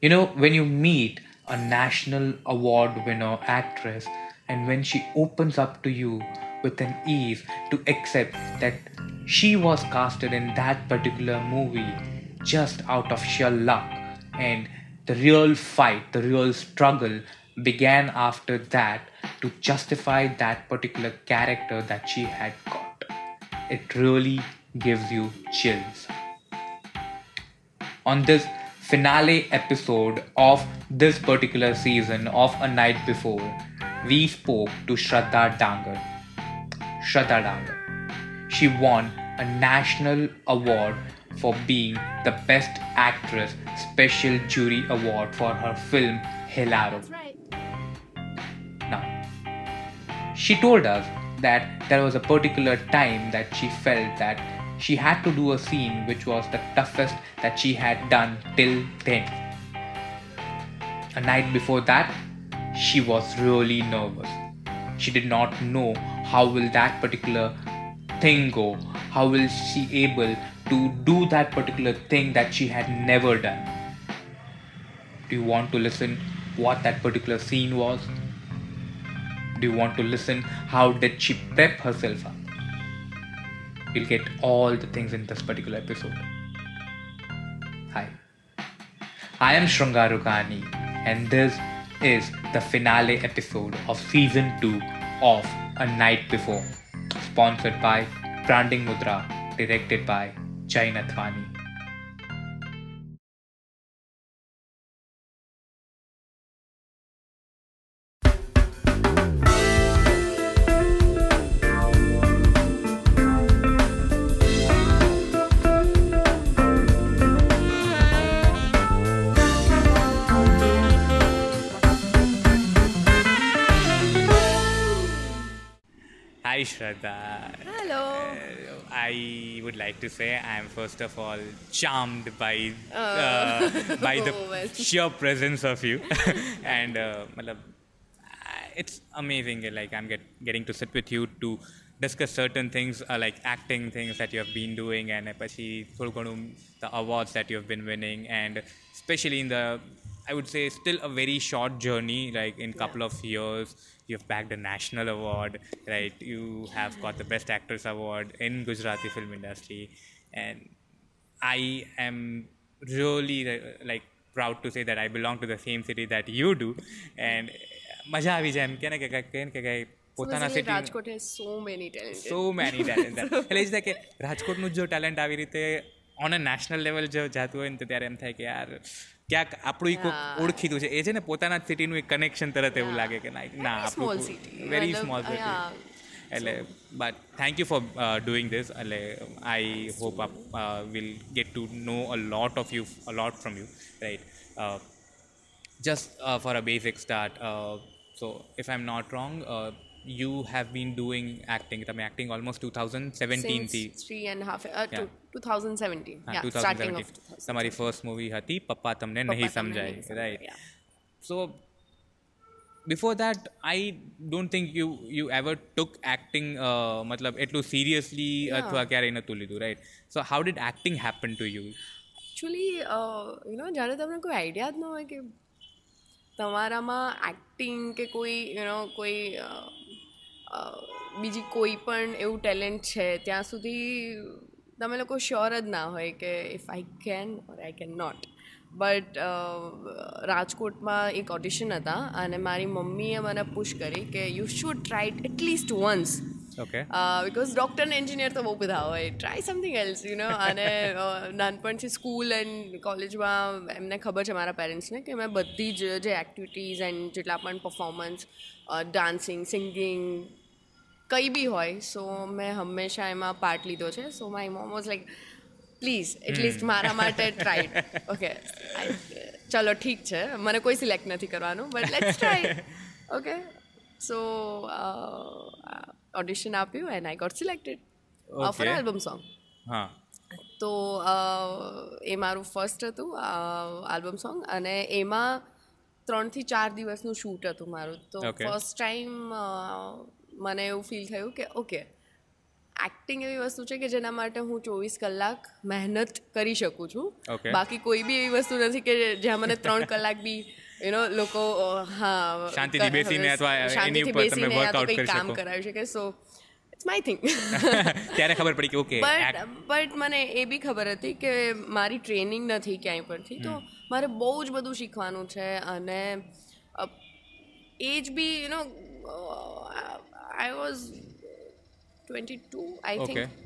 You know, when you meet a national award winner actress and when she opens up to you with an ease to accept that she was casted in that particular movie just out of sheer luck and the real fight, the real struggle began after that to justify that particular character that she had got. It really gives you chills. On this finale episode of this particular season of A Night Before, we spoke to Shraddha Dangar. Shraddha Dangar. She won a national award for being the Best Actress Special Jury Award for her film Hilaro. right. Now, she told us that there was a particular time that she felt that she had to do a scene which was the toughest that she had done till then. A night before that, she was really nervous. She did not know how will that particular thing go, how will she able to do that particular thing that she had never done. Do you want to listen what that particular scene was? Do you want to listen how did she prep herself up? You'll get all the things in this particular episode. Hi. I am Shrungarukani and this is the finale episode of season 2 of A Night Before, sponsored by Branding Mudra, directed by Jai Nathwani. Hi Shraddha. Hello. Uh, I would like to say I am first of all charmed by uh, by the Oh, well. sheer presence of you, and uh, matlab, I- it's amazing. Like I'm get, getting to sit with you to discuss certain things uh, like acting things that you have been doing, and પછી થોડું ઘણું the awards that you have been winning, and especially in the I would say still a very short journey, like in couple of years. You've bagged a national award, right? You have got the Best Actress award in Gujarati film industry, and I am really uh, like proud to say that I belong to the same city that you do, and મજા આવી જાય એમ કે ને કે કાંઈક કહે ને કે કાંઈ પોતાના Supposedly city Rajkot has so many talented. So many talent એટલે એ જ થાય કે રાજકોટનું જો ટેલેન્ટ આવી રીતે ઓન અ નેશનલ લેવલ જો જાતું હોય ને તો ત્યારે એમ થાય કે યાર ક્યાંક આપણું એક Yeah. ઓળખીતું છે. એ છે ને પોતાના જ સિટીનું એક કનેક્શન તરત એવું લાગે કે ના ના Very small આપણું city. વેરી મતલબ, સ્મોલ સિટી yeah. એટલે but thank you for doing this એટલે I hope up will get to know a lot of you a lot from you right just uh, for a basic start uh, so if i'm not wrong uh, you have been doing acting તમે acting almost 2017 થી Since three and a half, uh, Yeah. to 2017. હા, yeah, starting of 2017 તમારી first movie હતી પપ્પા તમને નહીં સમજાય right so before that I don't think you you ever took acting uh, મતલબ એટલું સિરિયસલી અથવા ક્યારેય નહોતું લીધું right so how did acting happen to you actually you know જ્યારે તમને કોઈ આઈડિયા જ ન હોય કે તમારામાં એક્ટિંગ કે કોઈ યુ નો કોઈ અ, બીજી કોઈ પણ એવું ટેલેન્ટ છે ત્યાં સુધી તમે લોકો શ્યોર જ ના હોય કે if I can or I can not but રાજકોટમાં એક ઓડિશન હતા અને મારી મમ્મીએ મને પુશ કરી કે you should try it at least once okay because doctor ને એન્જિનિયર તો બહુ બધા હોય. Try something else you know અને નાનપણથી સ્કૂલ એન્ડ કોલેજમાં એમને ખબર છે મારા પેરેન્ટ્સને કે મેં બધી જ જે એક્ટિવિટીઝ એન્ડ જેટલા પણ પરફોર્મન્સ ડાન્સિંગ સિંગિંગ કંઈ બી હોય સો મેં હંમેશા એમાં પાર્ટ લીધો છે. So my mom was like please at least મારા માટે ટ્રાય ઓકે ચલો ઠીક છે. મને કોઈ સિલેક્ટ નથી કરવાનું but let's try okay so audition આપ્યું and I got selected for. Album song હા. તો એ મારું ફર્સ્ટ હતું આલ્બમ સોંગ અને એમાં ત્રણથી ચાર દિવસનું શૂટ હતું મારું. તો ફર્સ્ટ ટાઈમ મને એવું ફીલ થયું કે ઓકે એક્ટિંગ એવી વસ્તુ છે કે જેના માટે હું ચોવીસ કલાક મહેનત કરી શકું છું. બાકી કોઈ બી એવી વસ્તુ નથી કે જ્યાં મને ત્રણ કલાક બી યુ નો લોકો હા શાંતિથી બેસીને અથવા એની ઉપર તમે વર્કઆઉટ કરી કામ. કરાવી શકે. સો ઇટ્સ માય થિંગ ત્યારે ખબર પડી કે ઓકે બટ બટ મને એ બી ખબર હતી કે મારી ટ્રેનિંગ નથી ક્યાંય પરથી તો મારે બહુ જ બધું શીખવાનું છે અને age be you know I was twenty two I think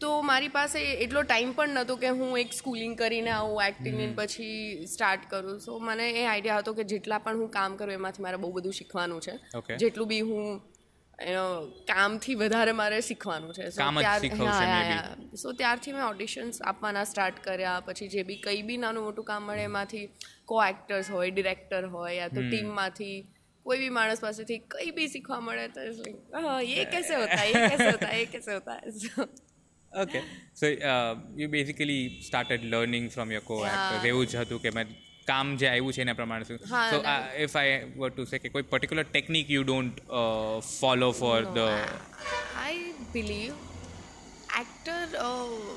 તો મારી પાસે એટલો ટાઈમ પણ નહોતો કે હું એક સ્કૂલિંગ કરીને આવું એક્ટિંગ પછી સ્ટાર્ટ કરું. સો મને એ આઈડિયા હતો કે જેટલા પણ હું કામ કરું એમાંથી મારે બહુ બધું શીખવાનું છે. જેટલું બી હું કામથી વધારે મારે શીખવાનું છે. સો ત્યારથી મેં ઓડિશન્સ આપવાના સ્ટાર્ટ કર્યા. પછી જે બી કંઈ બી નાનું મોટું કામ મળે એમાંથી કો એક્ટર્સ હોય ડિરેક્ટર હોય યા તો ટીમમાંથી કોઈ બી માણસ પાસેથી કંઈ બી શીખવા મળે તો it's like, હા ये कैसे होता है ये कैसे होता है ये कैसे होता है So, okay so you basically started learning from your co actors એવું જ હતું કે મેં કામ જે આવ્યું છે એના પ્રમાણે શું હા, સો ના. If I var two say કે કોઈ particular technique you don't follow for the I believe actor uh,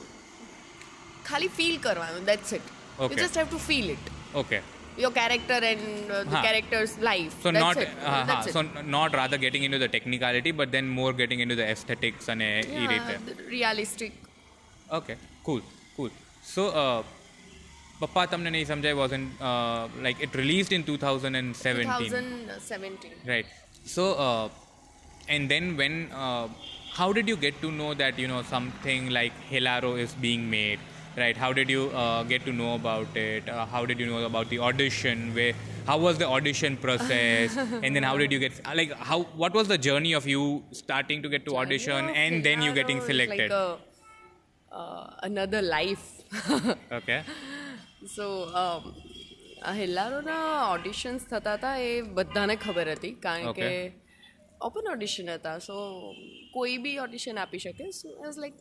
ખાલી ફીલ કરવાનું that's it you Okay. Just have to feel it okay your character and uh, the character's life. So not, it. Uh, so not rather getting into the technicality, but then more getting into the aesthetics and uh, yeah, realistic. Okay, cool, cool. So, uh, Papa uh, Tamne wasn't like it released in 2017. 2017. Right. So, and then when. How did you get to know that you know something like Helaro is being made? right? How did you uh, get to know about it? Uh, how did you know about the audition? Where, how was the audition process? and then how did you get uh, like how? What was the journey of you starting to get to audition and then you getting selected? Like a, uh, another life. okay. So. Um, હેલારોના auditions થતા હતા એ બધાને ખબર હતી કારણ કે open audition હતા સો કોઈ બી ઓડિશન આપી શકે સો એઝ લાઈક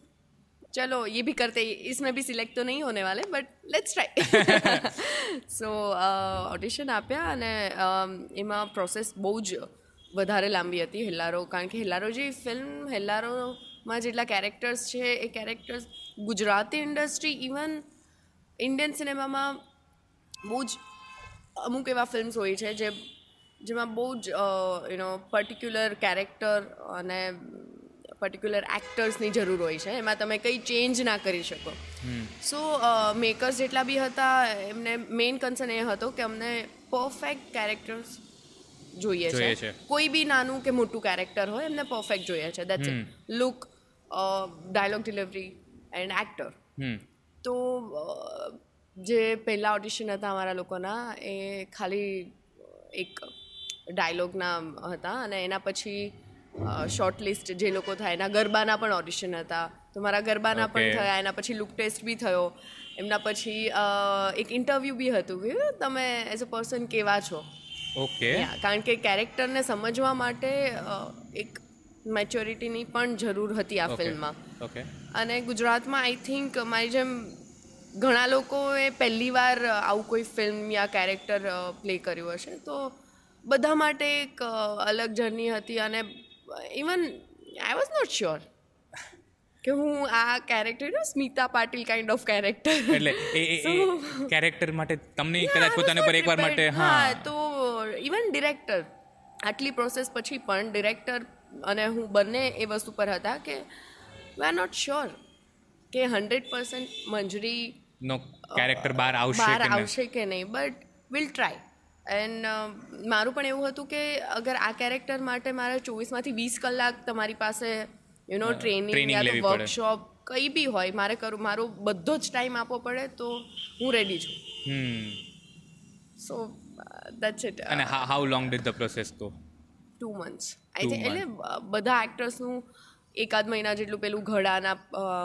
चलो ये भी करते इसमें भी सिलेक्ट तो नहीं होने वाले but let's try so audition આપ્યા અને અમ, એમાં પ્રોસેસ બહુ જ વધારે લાંબી હતી હેલ્લારો કારણ કે હેલ્લારો જે ફિલ્મ હેલ્લારોમાં જેટલા કેરેક્ટર્સ છે એ characters Gujarati industry even Indian સિનેમામાં બહુ જ અમુક એવા ફિલ્મ્સ હોય છે જે જેમાં બહુ જ યુનો પર્ટિક્યુલર કેરેક્ટર અને પર્ટિક્યુલર એક્ટર્સની જરૂર હોય છે. એમાં તમે કંઈ ચેન્જ ના કરી શકો. સો મેકર્સ જેટલા બી હતા એમને મેઇન કન્સર્ન એ હતો કે અમને પરફેક્ટ કેરેક્ટર્સ જોઈએ છે. કોઈ બી નાનું કે મોટું કેરેક્ટર હોય એમને પરફેક્ટ જોઈએ છે. That's it look dialogue delivery and actor. તો જે પહેલાં ઓડિશન હતા અમારા લોકોના એ ખાલી એક ડાયલોગના હતા અને એના પછી શોર્ટ લિસ્ટ જે લોકો થાય એના ગરબાના પણ ઓડિશન હતા. તો મારા ગરબાના પણ થયા એના પછી લુક ટેસ્ટ બી થયો. એમના પછી એક ઇન્ટરવ્યૂ બી હતું. કે તમે એઝ અ પર્સન કેવા છો? ઓકે કારણ કે કેરેક્ટરને સમજવા માટે એક મેચ્યોરિટીની પણ જરૂર હતી આ ફિલ્મમાં. ઓકે અને ગુજરાતમાં આઈ થિંક મારી જેમ ઘણા લોકોએ પહેલી વાર આવું કોઈ ફિલ્મ યા કેરેક્ટર પ્લે કર્યું હશે. તો બધા માટે એક અલગ જર્ની હતી અને even I was not sure કે હું આ character Smita Patil kind of character એટલે એ કેરેક્ટર માટે તમને કદાચ પોતાને પર એકવાર માટે હા. તો ઇવન ડિરેક્ટર આટલી પ્રોસેસ પછી પણ ડિરેક્ટર અને હું બંને એ વસ્તુ પર હતા કે વી આર નોટ શ્યોર કે હંડ્રેડ પર્સન્ટ મંજરી નો કેરેક્ટર બહાર આવશે બહાર આવશે કે નહીં બટ વિલ ટ્રાય એન્ડ મારું પણ એવું હતું કે અગર આ કેરેક્ટર માટે મારે ચોવીસમાંથી વીસ કલાક તમારી પાસે યુ નો ટ્રેનિંગ યા. વર્કશોપ કંઈ બી હોય મારે કરું મારો બધો જ ટાઈમ આપવો પડે તો હું રેડી છું. સો દેટ્સ ઇટ અને how long did the process તો ટુ મંથ્સ આઈ થિંક એટલે બધા એક્ટર્સનું એકાદ મહિના જેટલું પેલું ઘડાના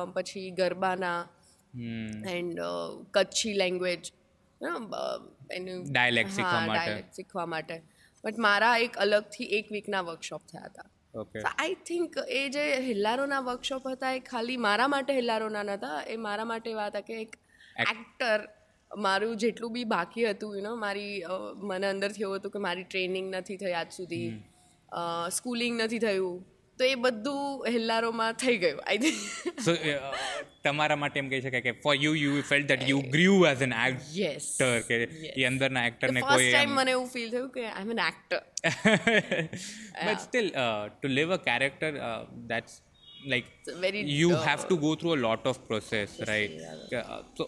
પછી ગરબાના એન્ડ કચ્છી લેંગ્વેજ એનું ડાયલેક્ટ શીખવા માટે. ડાયલેક્ટ શીખવા માટે. બટ મારા એક અલગથી એક વીકના વર્કશોપ થયા હતા. ઓકે આઈ થિંક એ જે હિલ્લારોના વર્કશોપ હતા એ ખાલી મારા માટે હિલ્લારોના નહોતા એ મારા માટે એવા હતા કે એક એક્ટર મારું જેટલું બી બાકી હતું યુ નો મારી મને અંદરથી એવું હતું કે મારી ટ્રેનિંગ નથી થઈ આજ સુધી. સ્કૂલિંગ નથી થયું. તો એ બધું હેલ્લારોમાં થઈ ગયું આઈ થિંક સો તમારા માટે એમ કહી શકાય કે for you you felt that you grieve as an actor કે એ અંદરના એક્ટરને ફર્સ્ટ કોઈ ટાઈમ મને એવું ફીલ થયું કે I am an actor but still uh, to live a character uh, that's like It's a very, you uh, have to go through a lot of process right uh, so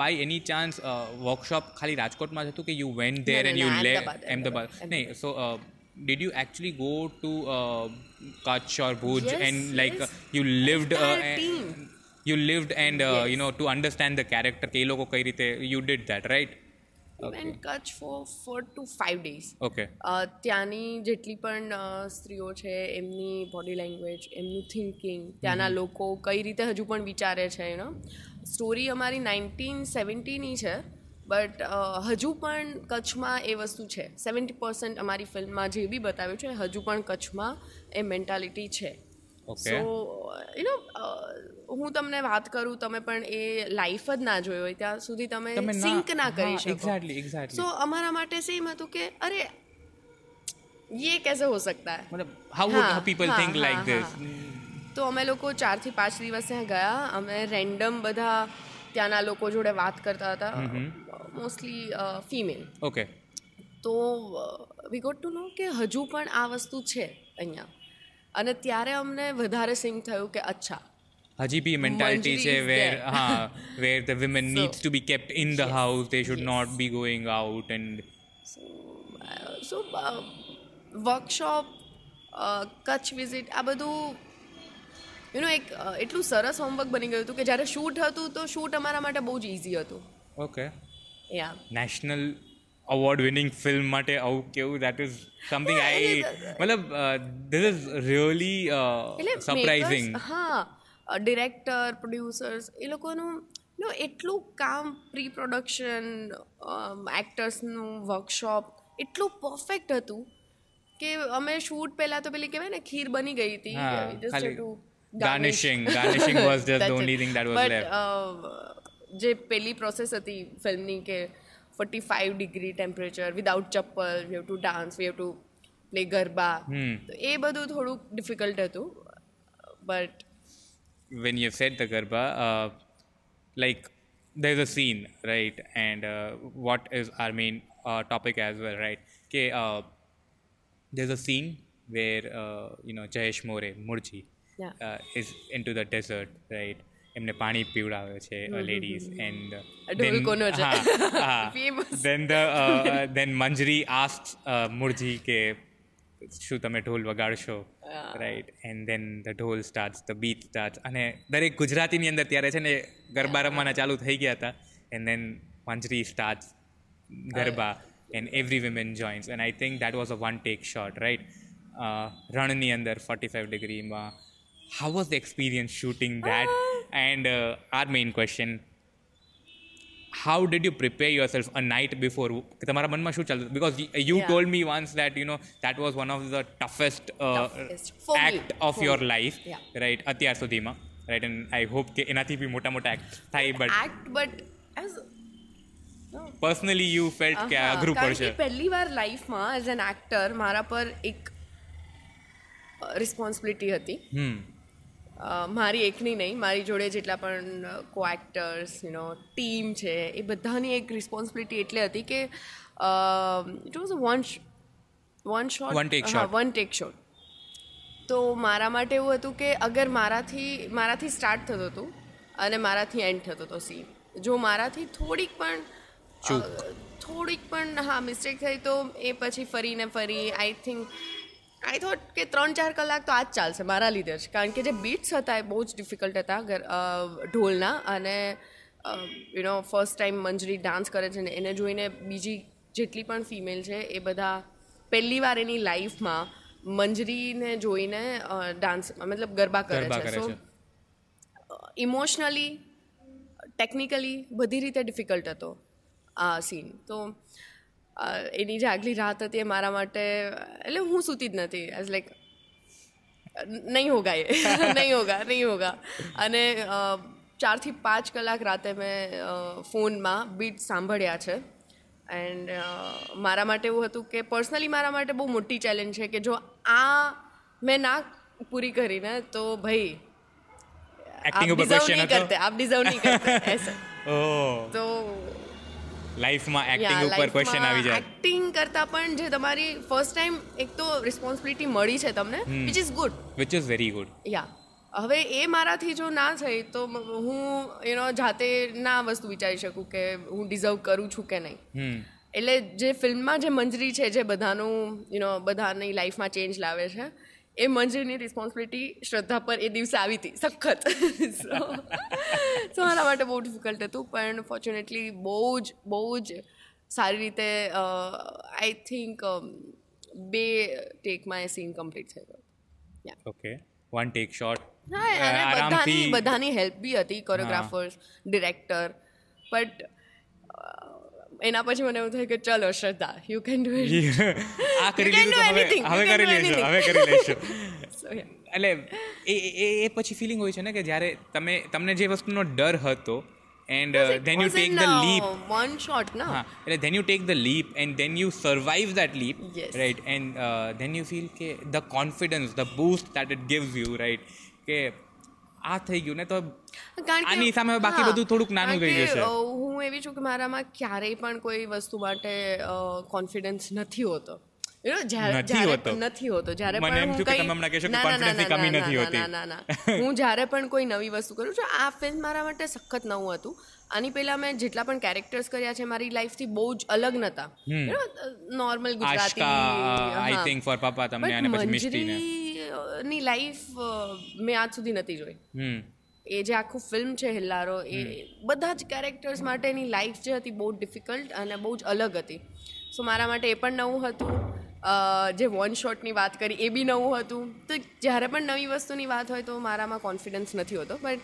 by any chance uh, workshop ખાલી રાજકોટમાં જ હતું કે you went there no, and no, you le- Ahmedabad, Ahmedabad Ahmedabad. નહીં uh, did you actually go to uh, Kutch or Bhuj Yes, and like yes. uh, you lived uh, Entire and- team. you lived and uh, Yes. you know to understand the character કે એ લોકો કઈ રીતે you did that right and Kutch for four to five days okay ત્યાંની જેટલી પણ અ, સ્ત્રીઓ છે એમની બોડી લેંગ્વેજ એમનું થિંકિંગ ત્યાંના લોકો કઈ રીતે હજુ પણ વિચારે છે એનો સ્ટોરી અમારી નાઇન્ટીન સેવન્ટીની છે બટ હજુ પણ કચ્છમાં એ વસ્તુ છે સેવન્ટી પર્સન્ટ અમારી ફિલ્મમાં જે બી બતાવ્યું છે હજુ પણ કચ્છમાં એ મેન્ટાલિટી છે Okay. સો યુ નો હું તમને વાત કરું તમે પણ એ લાઈફ જ ના જોયો હોય ત્યાં સુધી તમે તમે ના- સિંક ના કરી હા, શકો exactly, exactly. સો અમારા માટે સેમ હતું કે અરે ये कैसे हो सकता है મતલબ how would હા, how people હા, think like હા, this હા. તો અમે લોકો ચારથી પાંચ દિવસ ત્યાં ગયા અમે રેન્ડમ બધા ત્યાંના લોકો જોડે વાત કરતા હતા મોસ્ટલી ફિમેલ ઓકે તો વી ગોટ ટુ નો કે હજુ પણ આ વસ્તુ છે અહીંયા. અને ત્યારે અમને વધારે સિંક થયું કે અચ્છા. હજી બી મેન્ટાલિટી છે વેર. હા where the women needs to be kept in the house they should not be going out and so workshop Kutch visit આ બધું યુ નો એક એટલું સરસ હોમવર્ક બની ગયું હતું કે જ્યારે શૂટ હતું તો શૂટ અમારા માટે બહુ જ ઇઝી હતું. Okay national award winning film માટે આવું કેવું દેટ ઇઝ સમથિંગ આઈ મતલબ ધીસ ઇઝ રિયલી સરપ્રાઇઝિંગ હા ડિરેક્ટર પ્રોડ્યુસર્સ એ લોકોનું નો એટલું કામ પ્રી પ્રોડક્શન એક્ટર્સનું વર્કશોપ એટલું પરફેક્ટ હતું કે અમે શૂટ પહેલાં તો પેલી કહેવાય ને ખીર બની ગઈ હતી. Garnishing garnishing was just the only thing that was the uh, જે પેલી પ્રોસેસ હતી ફિલ્મની કે forty five degree temperature without ચપ્પલ we have to dance we have to play garba Hmm. તો એ બધું થોડુંક ડિફિકલ્ટ હતું but when you said the garba uh, like there's a scene right and uh, what is our main uh, topic as well right okay uh, there's a scene where uh, you know jayesh more murji Yeah. uh, is into the desert right એમને પાણી પીવડાવે છે ladies and then. Then the then Manjari ask Murji કે શું તમે ઢોલ વગાડશો? Right and then the ઢોલ સ્ટાર્ટ્સ ધ બીટ સ્ટાર્ટ્સ અને દરેક ગુજરાતીની અંદર ત્યારે છે ને ગરબા રમવાના ચાલુ થઈ ગયા હતા. And then Manjari starts garba. And every women joins and I think that was a one take shot right રણની અંદર ફોર્ટી ફાઈવ ડિગ્રીમાં How was the experience shooting that and our main question how did you prepare yourself a night before તમારા મનમાં શું ચાલતું because you Yeah. Told me once that you know that was one of the toughest Toughest. For me. Act of For your me. Life Yeah. Right અત્યાર સુધીમાં right and I hope કે એનાથી બી મોટા મોટા એક્ટ થાય but act but as personally you felt કે આ અઘરું કારણ પડશે કે પહેલી વાર લાઈફમાં એઝ એન એક્ટર મારા પર એક રિસ્પોન્સિબિલિટી હતી હમ અ, મારી એકની નહીં મારી જોડે જેટલા પણ કો એક્ટર્સ યુનો ટીમ છે એ બધાની એક રિસ્પોન્સિબિલિટી એટલે હતી કે it was one one shot. One take shot તો મારા માટે એવું હતું કે અગર મારાથી મારાથી સ્ટાર્ટ થતું હતું અને મારાથી એન્ડ થતો હતો સીન જો મારાથી થોડીક પણ થોડીક પણ હા મિસ્ટેક થઈ તો એ પછી ફરીને ફરી આઈ થિંક આઈ થોટ કે ત્રણ ચાર કલાક તો આ જ ચાલશે મારા લીધે જ. કારણ કે જે બીટ્સ હતા એ બહુ જ ડિફિકલ્ટ હતા ઢોલના અને you know first time Manjari dance કરે છે ને એને જોઈને બીજી જેટલી પણ ફિમેલ છે એ બધા પહેલી વાર એની લાઈફમાં મંજરીને જોઈને ડાન્સ મતલબ ગરબા કરે છે. સો ઇમોશનલી ટેકનિકલી બધી રીતે ડિફિકલ્ટ હતો આ સીન તો એની જે આગલી રાત હતી એ મારા માટે એટલે હું સૂતી જ નથી. એઝ લાઈક નહીં હોગા એ નહીં હોગા નહીં હોગા. અને ચારથી પાંચ કલાક રાતે મેં ફોનમાં બીટ સાંભળ્યા છે. એન્ડ મારા માટે એવું હતું કે પર્સનલી મારા માટે બહુ મોટી ચેલેન્જ છે કે જો આ મેં ના પૂરી કરીને તો ભાઈ એક્ટિંગ ઉપર ક્વેશ્ચન કરતા આપ ડિઝર્વ નહીં કરતે. તો લાઈફમાં એક્ટિંગ ઉપર ક્વેશ્ચન આવી જાય. એક્ટિંગ કરતા પણ જે તમારી ફર્સ્ટ ટાઈમ એક તો રિસ્પોન્સિબિલિટી મળી છે તમને which is good which is very good yeah હવે એ મારાથી જો ના થઈ તો હું એનો જાતે ના વસ્તુ વિચારી શકું કે હું ડિઝર્વ કરું છું કે નહીં. એટલે જે ફિલ્મમાં જે મંજરી છે જે બધાનું યુ નો બધાની લાઈફમાં ચેન્જ લાવે છે એ મંજરીની રિસ્પોન્સિબિલિટી શ્રદ્ધા પર એ દિવસે આવી હતી સખત સો સો મારા માટે બહુ ડિફિકલ્ટ હતું પણ ફોર્ચ્યુનેટલી બહુ જ બહુ જ સારી રીતે આઈ થિંક બે ટેકમાં એ સીન કમ્પ્લીટ થઈ ગયો ઓકે વન ટેક શોટ હા અને બધાની આરામથી બધાની હેલ્પ બી હતી કોરિયોગ્રાફર્સ ડિરેક્ટર બટ એના પછી મને એવું થયું કે ચલો શ્રદ્ધા યુ કેન ડુ ઇટ આ કરી લીધું હવે કરી લઈશું હવે કરી લઈશું. એટલે એ એ એ પછી ફિલિંગ હોય છે ને કે જ્યારે તમે તમને જે વસ્તુનો ડર હતો and then you take the leap one shot ના હા એટલે then you take the leap and then you survive that leap right and then you feel કે the confidence the boost that it gives you right કે આ થઈ ગયું. ને તો આની સામે બાકી બધું થોડુંક નાનું થઈ જશે. હું એવી છું કે મારામાં ક્યારેય પણ કોઈ વસ્તુ માટે કોન્ફિડન્સ નથી હોતો. નથી હોતો? જ્યારે પણ હું જ્યારે પણ કોઈ નવી વસ્તુ કરું છું આ ફિલ્મ મારા માટે સખત નવું હતું. આની પહેલા મેં જેટલા પણ કેરેક્ટર્સ કર્યા છે મારી લાઈફથી બહુ જ અલગ નતા. Normal Gujarati I think for papa તમને અને પછી મિસ્ટીને. મંજરીની લાઈફ મેં આજ સુધી નથી જોઈ હમ એ જે આખું ફિલ્મ છે હિલ્લારો એ બધા જ કેરેક્ટર્સ માટેની લાઈફ જે હતી બહુ ડિફિકલ્ટ અને બહુ જ અલગ હતી સો મારા માટે એ પણ નવું હતું અ, જે વન શોટની વાત કરી એ બી નવું હતું તો જ્યારે પણ નવી વસ્તુની વાત હોય તો મારામાં કોન્ફિડન્સ નથી હોતો બટ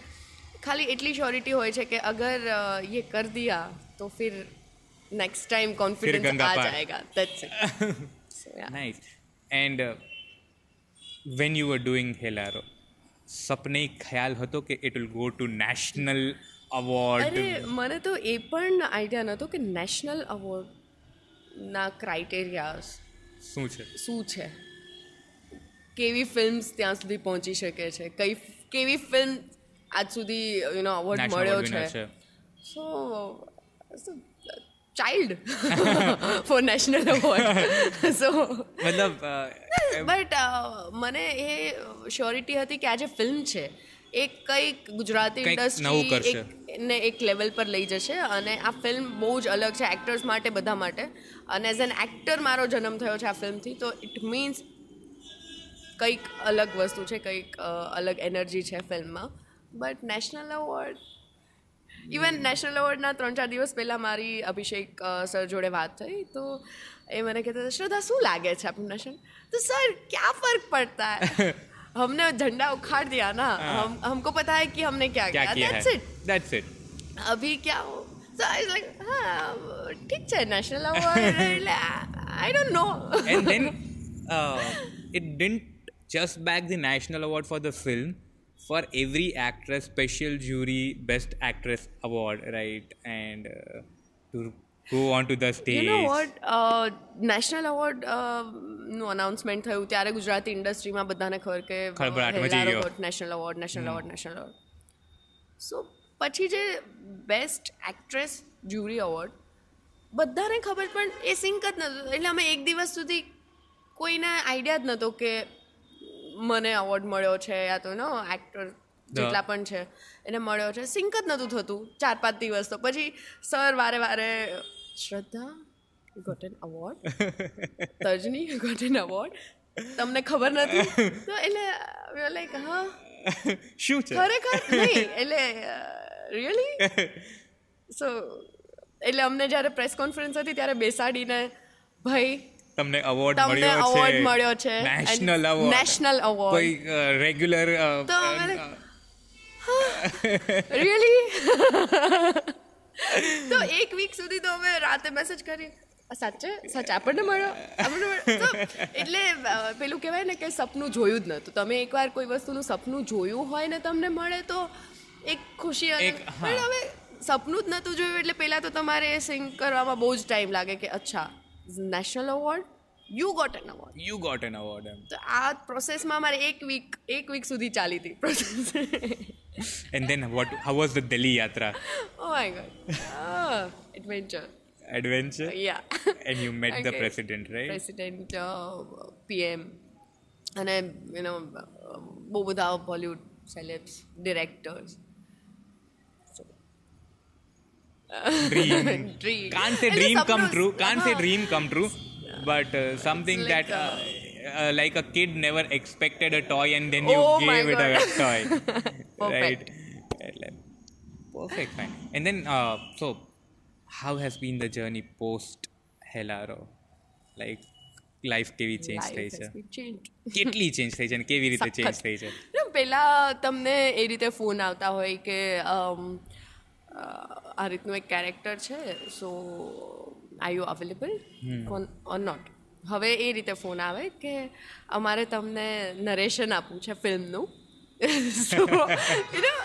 ખાલી એટલી શ્યોરિટી હોય છે કે અગર અ, ये कर दिया तो फिर नेक्स्ट टाइम कॉन्फिडेंस गंगा आ पार. जाएगा that's it so yeah nice and when you were doing Hellaro સપને ખ્યાલ હતો કે it will go to national award અરે મને તો એ પણ આઈડિયા નહોતો કે નેશનલ અવોર્ડના ક્રાઇટેરિયાસ શું છે? શું છે? કેવી ફિલ્મ્સ ત્યાં સુધી પહોંચી શકે છે? કઈ કેવી ફિલ્મ આજ સુધી યુ નો અવોર્ડ મળ્યો છે? So child for national award so મતલબ બટ મને એ શ્યોરિટી હતી કે આ જે ફિલ્મ છે. એ કંઈક ગુજરાતી. ઇન્ડસ્ટ્રી ને એક લેવલ પર લઈ જશે અને આ ફિલ્મ બહુ જ અલગ છે એક્ટર્સ માટે બધા માટે. અને એઝ એન એક્ટર મારો જન્મ થયો છે આ ફિલ્મથી તો ઇટ મીન્સ કંઈક અલગ વસ્તુ છે કંઈક અલગ એનર્જી છે ફિલ્મમાં but national award even national એવોર્ડના ત્રણ ચાર દિવસ પહેલાં મારી અભિષેક સર જોડે વાત થઈ તો એ મને કહેતા શ્રદ્ધા શું લાગે છે આપણું નેશન તો સર ક્યાં ફર્ક પડતા? હે ઝંડા ઉખાડ દિયા ના. ना हम हमको पता है कि हमने क्या, क्या किया दैट्स इट दैट्स इट अभी क्या हो so હા ઠીક છે નેશનલ અવોર્ડ એટલે I don't know and then it didn't just back the national award for the film for every actress special jury best actress award right? And uh, to go onto the stage. No what national અવોર્ડનું announcement થયું ત્યારે ગુજરાતી ઇન્ડસ્ટ્રીમાં બધાને ખબર કે. National award national award national award so પછી જે best actress jury award બધાને ખબર પણ એ સિંક જ નહોતું. એટલે અમે એક દિવસ સુધી કોઈને આઈડિયા જ નહોતો કે મને અવોર્ડ મળ્યો છે યા તો નો એક્ટર જેટલા પણ છે એને મળ્યો છે. સિંક જ નહોતું થતું ચાર પાંચ દિવસ તો. પછી સર વારે વારે Shraddha got an award Tarjani got an award તમને ખબર નથી? તો એટલે લાઈક હા. શું છે? ખરેખર? નહીં એટલે રિયલી સો એટલે અમને જ્યારે પ્રેસ કોન્ફરન્સ હતી ત્યારે બેસાડીને ભાઈ તમને અવોર્ડ મળ્યો છે. અવોર્ડ મળ્યો છે. નેશનલ અવોર્ડ નેશનલ અવોર્ડ કોઈ રેગ્યુલર રિયલી તો એક વીક સુધી તો અમે રાતે મેસેજ કરી. સાચે? સાચે આપણને મળ્યો? આપણને એટલે પેલું કહેવાય ને કે સપનું જોયું જ નહોતું તમે એકવાર કોઈ વસ્તુનું સપનું જોયું હોય ને તમને મળે તો એક ખુશી અને પણ હવે સપનું જ નહોતું જોયું એટલે પહેલાં તો તમારે સિંગ કરવામાં બહુ જ ટાઈમ લાગે કે અચ્છા national award you got an award you got an award એમ. તો આ પ્રોસેસમાં મારે એક વીક એક વીક સુધી ચાલી હતી process and then what how was the Delhi યાત્રા ઓ my god adventure adventure yeah and you met the Okay. President right president PM અને યુ નો બહુ બધા Bollywood celebs directors dream Dream. can't say dream come true can't say dream come true but uh, something like that uh, uh, like a kid never expected a toy and then you Oh gave it a toy right perfect fine and then uh, so how has been the journey post helaro like life કેવી change થઈ છે કેટલી change થઈ છે અને કેવી રીતે change થઈ છે પહેલાં તમને એ રીતે ફોન આવતા હોય કે આ રીતનું એક કેરેક્ટર છે so are you available or not હવે એ રીતે ફોન આવે કે અમારે તમને નરેશન આપવું છે ફિલ્મનું. સો યુ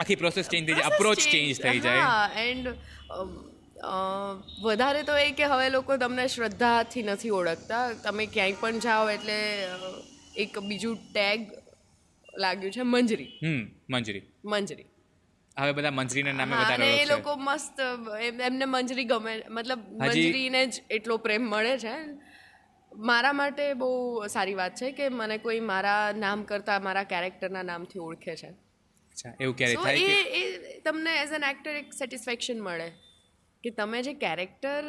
આખી પ્રોસેસ ચેન્જ થઈ જાય અપ્રોચ ચેન્જ થઈ જાય. હા એન્ડ વધારે તો એ કે હવે લોકો તમને શ્રદ્ધાથી નથી ઓળખતા. તમે ક્યાંય પણ જાઓ એટલે એક બીજું ટેગ લાગ્યું છે મંજરી. હમ મંજરી. મંજરી. હવે બધા મંજરીના નામે વધારે એ લોકો મસ્ત એમને મંજરી ગમે મતલબ મંજરીને જ એટલો પ્રેમ મળે છે. મારા માટે બહુ સારી વાત છે કે મને કોઈ મારા નામ કરતાં મારા કેરેક્ટરના નામથી ઓળખે છે. અચ્છા એવું ક્યારે થાય એ કે એ તમને એઝ એન એક્ટર એક સેટિસ્ફેક્શન મળે કે તમે જે કેરેક્ટર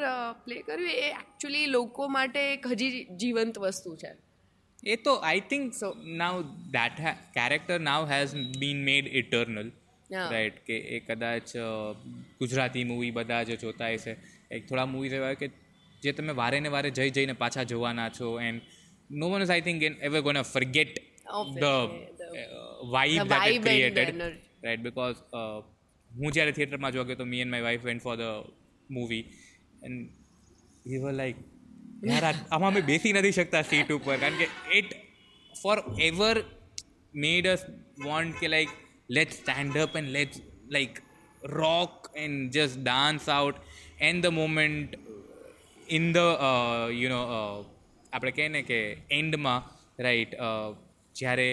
પ્લે કર્યું એ એકચ્યુઅલી લોકો માટે એક હજી જીવંત વસ્તુ છે. એ તો I think so now that character now has been made eternal. Right કે એ કદાચ ગુજરાતી મૂવી બધા જ જોતા હશે. એક થોડા મૂવીઝ એવા કે જે તમે વારે ને વારે જઈ જઈને પાછા જોવાના છો and no one is I think ever gonna forget the vibe and created right because હું જ્યારે થિયેટરમાં જોવા ગયો તો me and my wife went for the movie and we were like યાર આમાં અમે બેસી નથી શકતા સીટ ઉપર. કારણ કે it forever made us want કે like let stand up and let like rock and just dance out and the moment in the you know આપણે કહીએ ને કે એન્ડમાં રાઈટ જ્યારે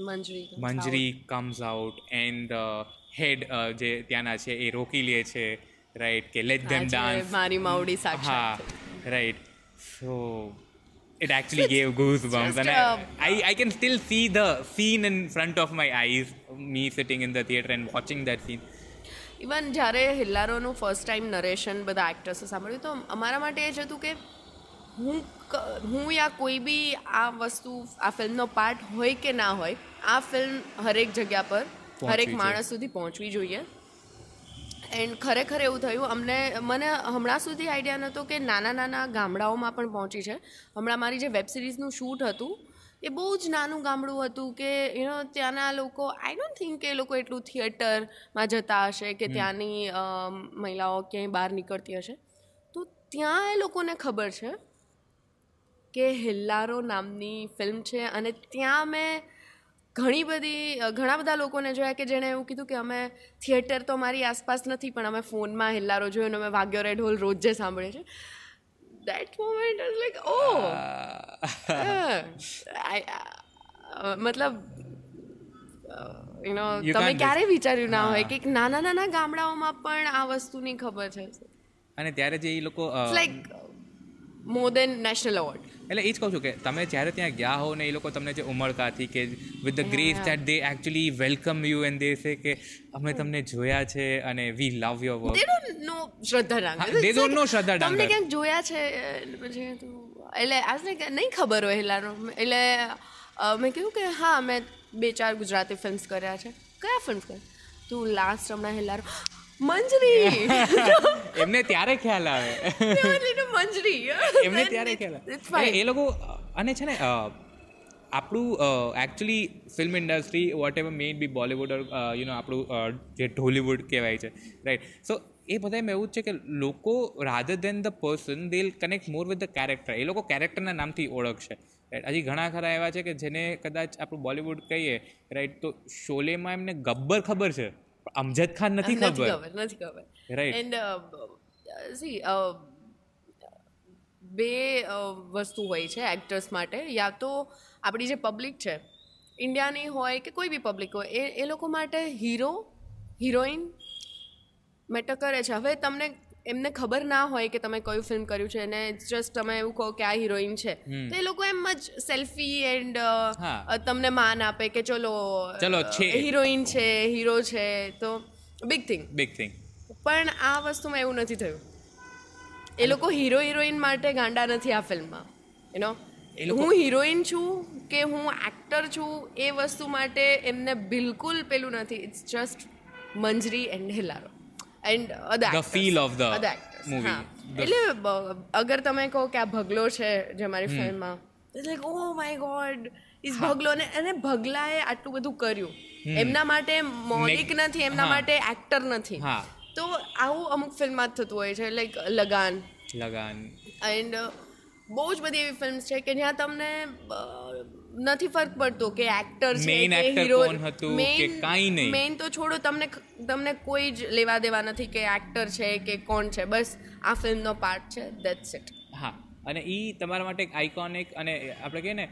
Manjari Manjari comes out and head જે ત્યાંના છે એ રોકી લે છે રાઈટ કે લેટ ધેમ આજે ડાન્સ મારી માવડી હા સાક્ષાત right so it actually gave goosebumps and I, I, I can still see the scene in front of my eyes me sitting in the theater and watching that scene even જ્યારે હિલ્લારોનું first time narration બધા એક્ટર્સે સાંભળ્યું તો અમારા માટે એ જ હતું કે હું હું યા કોઈ બી આ વસ્તુ આ ફિલ્મનો પાર્ટ હોય કે ના હોય આ ફિલ્મ હરેક જગ્યા પર હરેક માણસ સુધી પહોંચવી જોઈએ એન્ડ ખરેખર એવું થયું અમને મને હમણાં સુધી આઈડિયા નહોતો કે નાના નાના ગામડાઓમાં પણ પહોંચી છે. હમણાં મારી જે વેબ સિરીઝનું શૂટ હતું એ બહુ જ નાનું ગામડું હતું કે યુનો ત્યાંના લોકો આઈ ડોન્ટ થિંક કે એ લોકો એટલું થિયેટરમાં જતા હશે કે ત્યાંની મહિલાઓ ક્યાંય બહાર નીકળતી હશે. તો ત્યાં એ લોકોને ખબર છે કે હિલ્લારો નામની ફિલ્મ છે અને ત્યાં મેં ઘણી બધી ઘણા બધા લોકોને જોયા કે જેણે એવું કીધું કે અમે થિયેટર તો મારી આસપાસ નથી પણ અમે ફોનમાં હિલ્લારો જોયો અને અમે વાગ્યો રેડ હોલ રોજ જે સાંભળીએ છીએ. That moment is like oh મતલબ યુ નો તમે ક્યારે વિચાર્યું ના હોય કે નાના નાના ગામડાઓમાં પણ આ વસ્તુની ખબર છે. અને ત્યારે જે એ લોકો like more than national award એટલે એ જ કહું છું કે તમે જ્યારે ત્યાં ગયા હો ને એ લોકો તમને જે ઉમળકાથી કે with the grace that they actually welcome you and they say કે અમે તમને જોયા છે અને we love your work they don't know Shraddha Dangar Shraddha તમને ડાંગર. ક્યાંક જોયા છે એટલે પછી એટલે આજને નહીં ખબર હોય હેલાનો. એટલે મેં કીધું કે હા મેં બે ચાર ગુજરાતી ફિલ્મ્સ કર્યા છે. કયા ફિલ્મ્સ કર્યા? તું લાસ્ટ હમણાં હેલારો મંજરી. એમને ત્યારે ખ્યાલ આવે. મંજરી. એમને ત્યારે ખ્યાલ આવે. એ લોકો અને છે ને આપણું actually film industry what ever made be Bollywood you know આપણું જે ઢોલીવુડ કહેવાય છે રાઈટ સો એ બધામાં એવું જ છે કે લોકો rather than the person they connect more with the character એ લોકો કેરેક્ટરના નામથી ઓળખશે. રાઈટ હજી ઘણા ખરા એવા છે કે જેને કદાચ આપણું બોલિવૂડ કહીએ રાઈટ તો શોલેમાં એમને ગબ્બર ખબર છે. અમજદ ખાન નથી ખબર. નથી ખબર. રાઈટ એન્ડ સી બે વસ્તુ હોય છે એક્ટર્સ માટે. યા તો આપણી જે પબ્લિક છે ઇન્ડિયાની હોય કે કોઈ બી પબ્લિક હોય એ એ લોકો માટે હીરો હિરોઈન મેટર કરે છે. હવે તમને એમને ખબર ના હોય કે તમે કયું ફિલ્મ કર્યું છે અને જસ્ટ તમે એવું કહો કે આ હિરોઈન છે. તો એ લોકો એમ જ સેલ્ફી એન્ડ તમને માન આપે કે ચલો ચલો, છે. હિરોઈન છે હીરો છે તો બિગ થિંગ બિગ થિંગ પણ આ વસ્તુમાં એવું નથી થયું. એ લોકો હીરો હિરોઈન માટે ગાંડા નથી આ ફિલ્મમાં યુ એ નો લોકો- હું હિરોઈન છું કે હું એક્ટર છું એ વસ્તુ માટે એમને બિલકુલ પેલું નથી. It's just Manjari and Hellaro. And other feel of the movie movie. એટલે અગર તમે કહો કે આ ભગલો છે જે મારી ફિલ્મમાં like oh my god is Bhaglo ને અને ભગલાએ આટલું બધું કર્યું. એમના માટે મૌલિક નથી એમના માટે એક્ટર નથી. તો આવું અમુક ફિલ્મમાં જ થતું હોય છે લાઈક લગાન. લગાન. એન્ડ બહુ જ બધી એવી ફિલ્મ્સ છે કે જ્યાં તમને નથી ફરક પડતો કે એક્ટર છે હીરો કોણ હતું કે કાઈ નહીં. મેઇન તો છોડો તમને તમને કોઈ જ લેવા દેવા નથી કે એક્ટર છે કે કોણ છે. બસ આ ફિલ્મનો પાર્ટ છે. ધેટ્સ ઇટ હા અને એ તમારા માટે એક આઇકોનિક અને આપણે કહીએ ને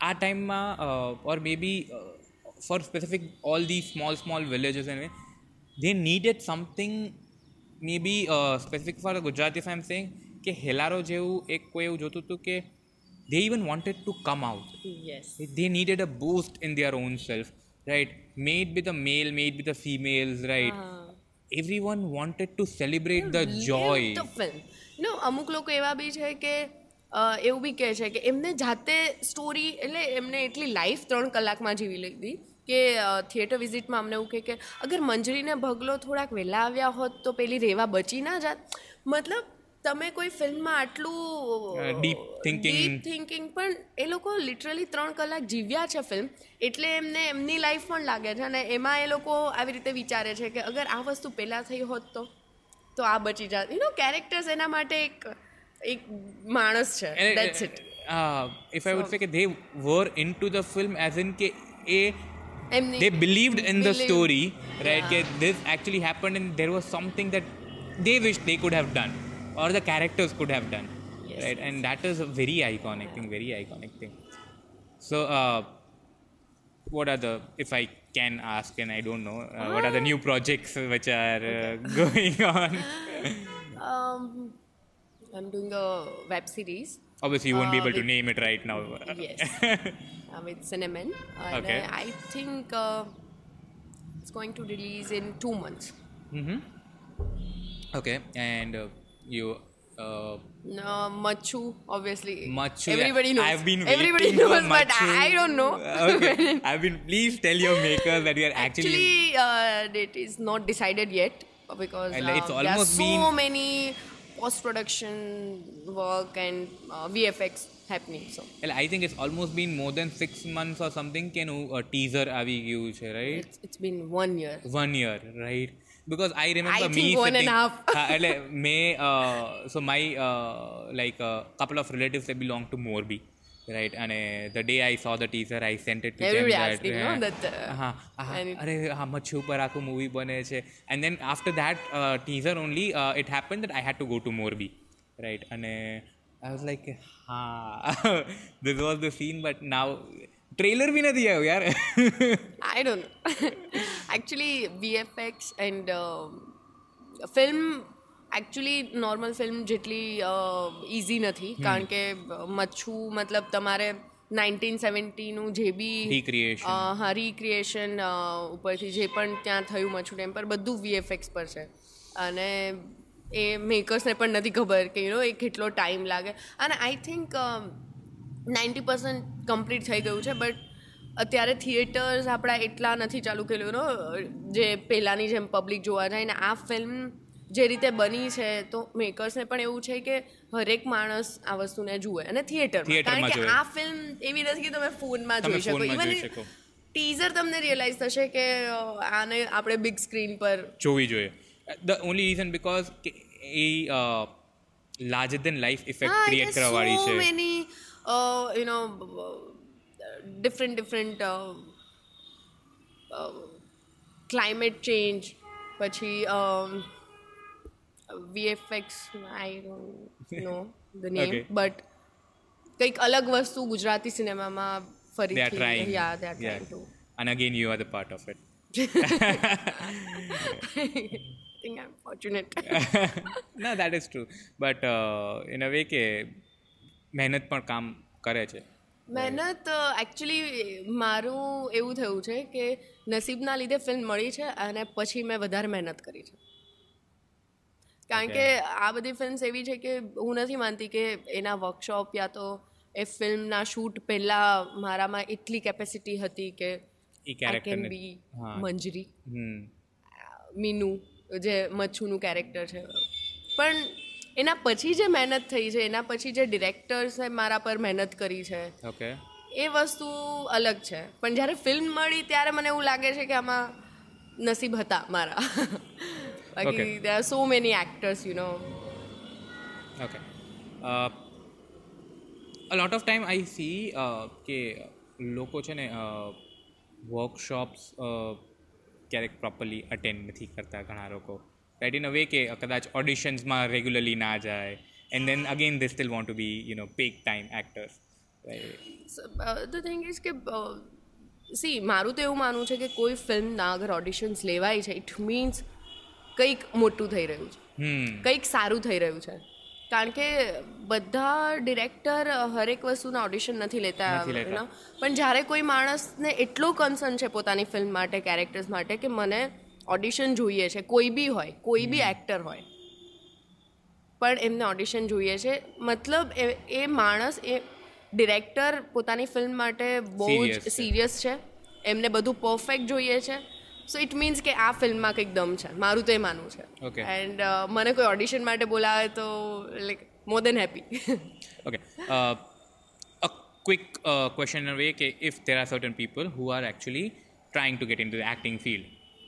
આ ટાઈમમાં or maybe for specific all the small small villages એને they needed something maybe specific for Gujarati I am saying કે હેલારો જેવું એક કોઈ એવું જોતું હતું કે they even wanted to come out yes. They needed a boost in their own self right? Made with the male made with the females right? Everyone wanted to celebrate the joy. Film નો અમુક લોકો એવા બી છે કે એવું બી કહે છે કે એમને જાતે સ્ટોરી એટલે એમને એટલી લાઈફ ત્રણ કલાકમાં જીવી લીધી કે થિયેટર વિઝિટમાં અમને એવું કહે કે અગર મંજરીને ભગલો થોડાક વહેલા આવ્યા હોત તો પેલી રેવા બચી ના જાત. મતલબ તમે કોઈ ફિલ્મમાં આટલું Uh, deep thinking. deep thinking પણ એ લોકો લિટરલી ત્રણ કલાક જીવ્યા છે ફિલ્મ એટલે એમને એમની લાઈફ પણ લાગે છે અને એમાં એ લોકો આવી રીતે વિચારે છે કે અગર આ વસ્તુ પહેલાં થઈ હોત તો તો આ બચી જાત યુ નો કેરેક્ટર્સ એના માટે એક એક માણસ છે that's it uh, if I would say that they were into the film as in કે એ they believed in the Believe- story right Yeah. this actually happened and there was something that they wished they could have done or the characters could have done. Yes, right? And that is a very iconic thing very iconic thing. So uh, what are the if i can ask and i don't know uh, what are the new projects which are uh, going on? Um, I'm doing a web series. Obviously you won't be Uh, able to name it right now. Yes. Uh, with Cinnamon. And Okay. uh, I think uh, it's going to release in two months. Mm-hmm. okay. And uh, you uh, no, Machu, obviously. Machu. Everybody yeah. knows. I've been Everybody knows, but I don't know. okay. I've been. Please tell your makers that we are actually. Actually, uh, it is not decided yet because uh, it's um, almost there are so been... many post-production work and uh, VFX happening. So. Well, I think it's almost been more than six months or something. Can a uh, teaser avi right? It's, it's been one year. One year, right? because I remember I me think one sitting, and a half. Ah, uh, may so my uh, like a uh, couple of relatives that belong to Morbi. Right, and uh, the day I saw the teaser, I sent it to them. Everybody asking, no? Uh, that, uh, uh-huh, uh-huh, uh, uh, movie And then after that uh, teaser only, uh, it happened that I had to go to Morbi. Right, and uh, I was like, ha, this was the scene, but now trailer બી નથી આવ્યું યાર I don't actually VFX and and um, actually normal film જેટલી easy નથી. કારણ કે મચ્છુ મતલબ તમારે nineteen સેવન્ટીનું જે બી. અ, હા રિક્રિએશન ઉપરથી જે પણ ત્યાં થયું મચ્છુ ટેમ્પર પર બધું વીએફએક્સ પર છે. અને એ મેકર્સને પણ નથી ખબર કે યુ નો એ કેટલો ટાઈમ લાગે. અને I think ninety percent complete થઈ ગયું છે બટ અત્યારે થિયેટર્સ આપણા એટલા નથી ચાલુ કરેલું નો? જે પહેલાંની જેમ પબ્લિક જોવા જાય ને આ ફિલ્મ જે રીતે બની છે તો મેકર્સને પણ એવું છે કે હરેક માણસ આ વસ્તુને જુએ અને થિયેટર કારણ કે આ ફિલ્મ એવી નથી કે તમે ફોનમાં જોઈ શકો. ઇવન ટીઝર તમને રિયલાઇઝ થશે કે આને આપણે બિગ સ્ક્રીન પર જોવી જોઈએ. The only reason because a larger than life effect create કરવાવાળી વાળી છે. many uh, you know different different uh, uh, climate change પછી um, VFX I don't know the name Okay. But કંઈક અલગ વસ્તુ ગુજરાતી સિનેમામાં they are ફરીથી trying yeah they are trying to and again you are the part of it think I am fortunate no that is true but uh, in a way કે મહેનત પણ કામ કરે છે. મહેનત એકચ્યુઅલી મારું એવું થયું છે કે નસીબના લીધે ફિલ્મ મળી છે અને પછી મેં વધારે મહેનત કરી છે. કારણ કે આ બધી ફિલ્મ્સ એવી છે કે હું નથી માનતી કે એના વર્કશોપ યા તો એ ફિલ્મના શૂટ પહેલાં મારામાં એટલી કેપેસિટી હતી કે આઈ કેન બી મંજરી. મીનુ જે મચ્છુનું કેરેક્ટર છે. પણ એના પછી જે મહેનત થઈ છે એના પછી જે ડિરેક્ટર્સે મારા પર મહેનત કરી છે ઓકે એ વસ્તુ અલગ છે. પણ જ્યારે ફિલ્મ મળી ત્યારે મને એવું લાગે છે કે આમાં નસીબ હતા મારા. બાકી they are so many actors you know okay a lot of time I see કે લોકો છે ને વર્કશોપ્સ ક્યારેક પ્રોપરલી અટેન્ડ નથી કરતા ઘણા લોકો. રાઈટ ઇન અ વે કે કદાચ ઓડિશન્સમાં રેગ્યુલરલી ના જાય. And then again they still want to be you know pack time actors the thing is કે સી મારું તો એવું માનવું છે કે કોઈ ફિલ્મના અગર ઓડિશન્સ લેવાય છે ઇટ મીન્સ કંઈક મોટું થઈ રહ્યું છે. હમ. કંઈક સારું થઈ રહ્યું છે. કારણ કે બધા ડિરેક્ટર હરેક વસ્તુના ઓડિશન નથી લેતા. પણ જ્યારે કોઈ માણસને એટલો કન્સર્ન છે પોતાની ફિલ્મ માટે કેરેક્ટર્સ માટે કે મને ઓડિશન જોઈએ છે કોઈ બી હોય કોઈ બી એક્ટર હોય. પણ એમને ઓડિશન જોઈએ છે. મતલબ એ એ માણસ એ ડિરેક્ટર પોતાની ફિલ્મ માટે બહુ જ સિરિયસ છે. એમને બધું પરફેક્ટ જોઈએ છે. સો ઇટ મીન્સ કે આ ફિલ્મમાં કંઈક દમ છે. મારું તો એ માનવું છે. ઓકે એન્ડ મને કોઈ ઓડિશન માટે બોલાવે તો like more than happy okay quick uh, question in a way okay, if there are certain people who are actually trying to get into the acting field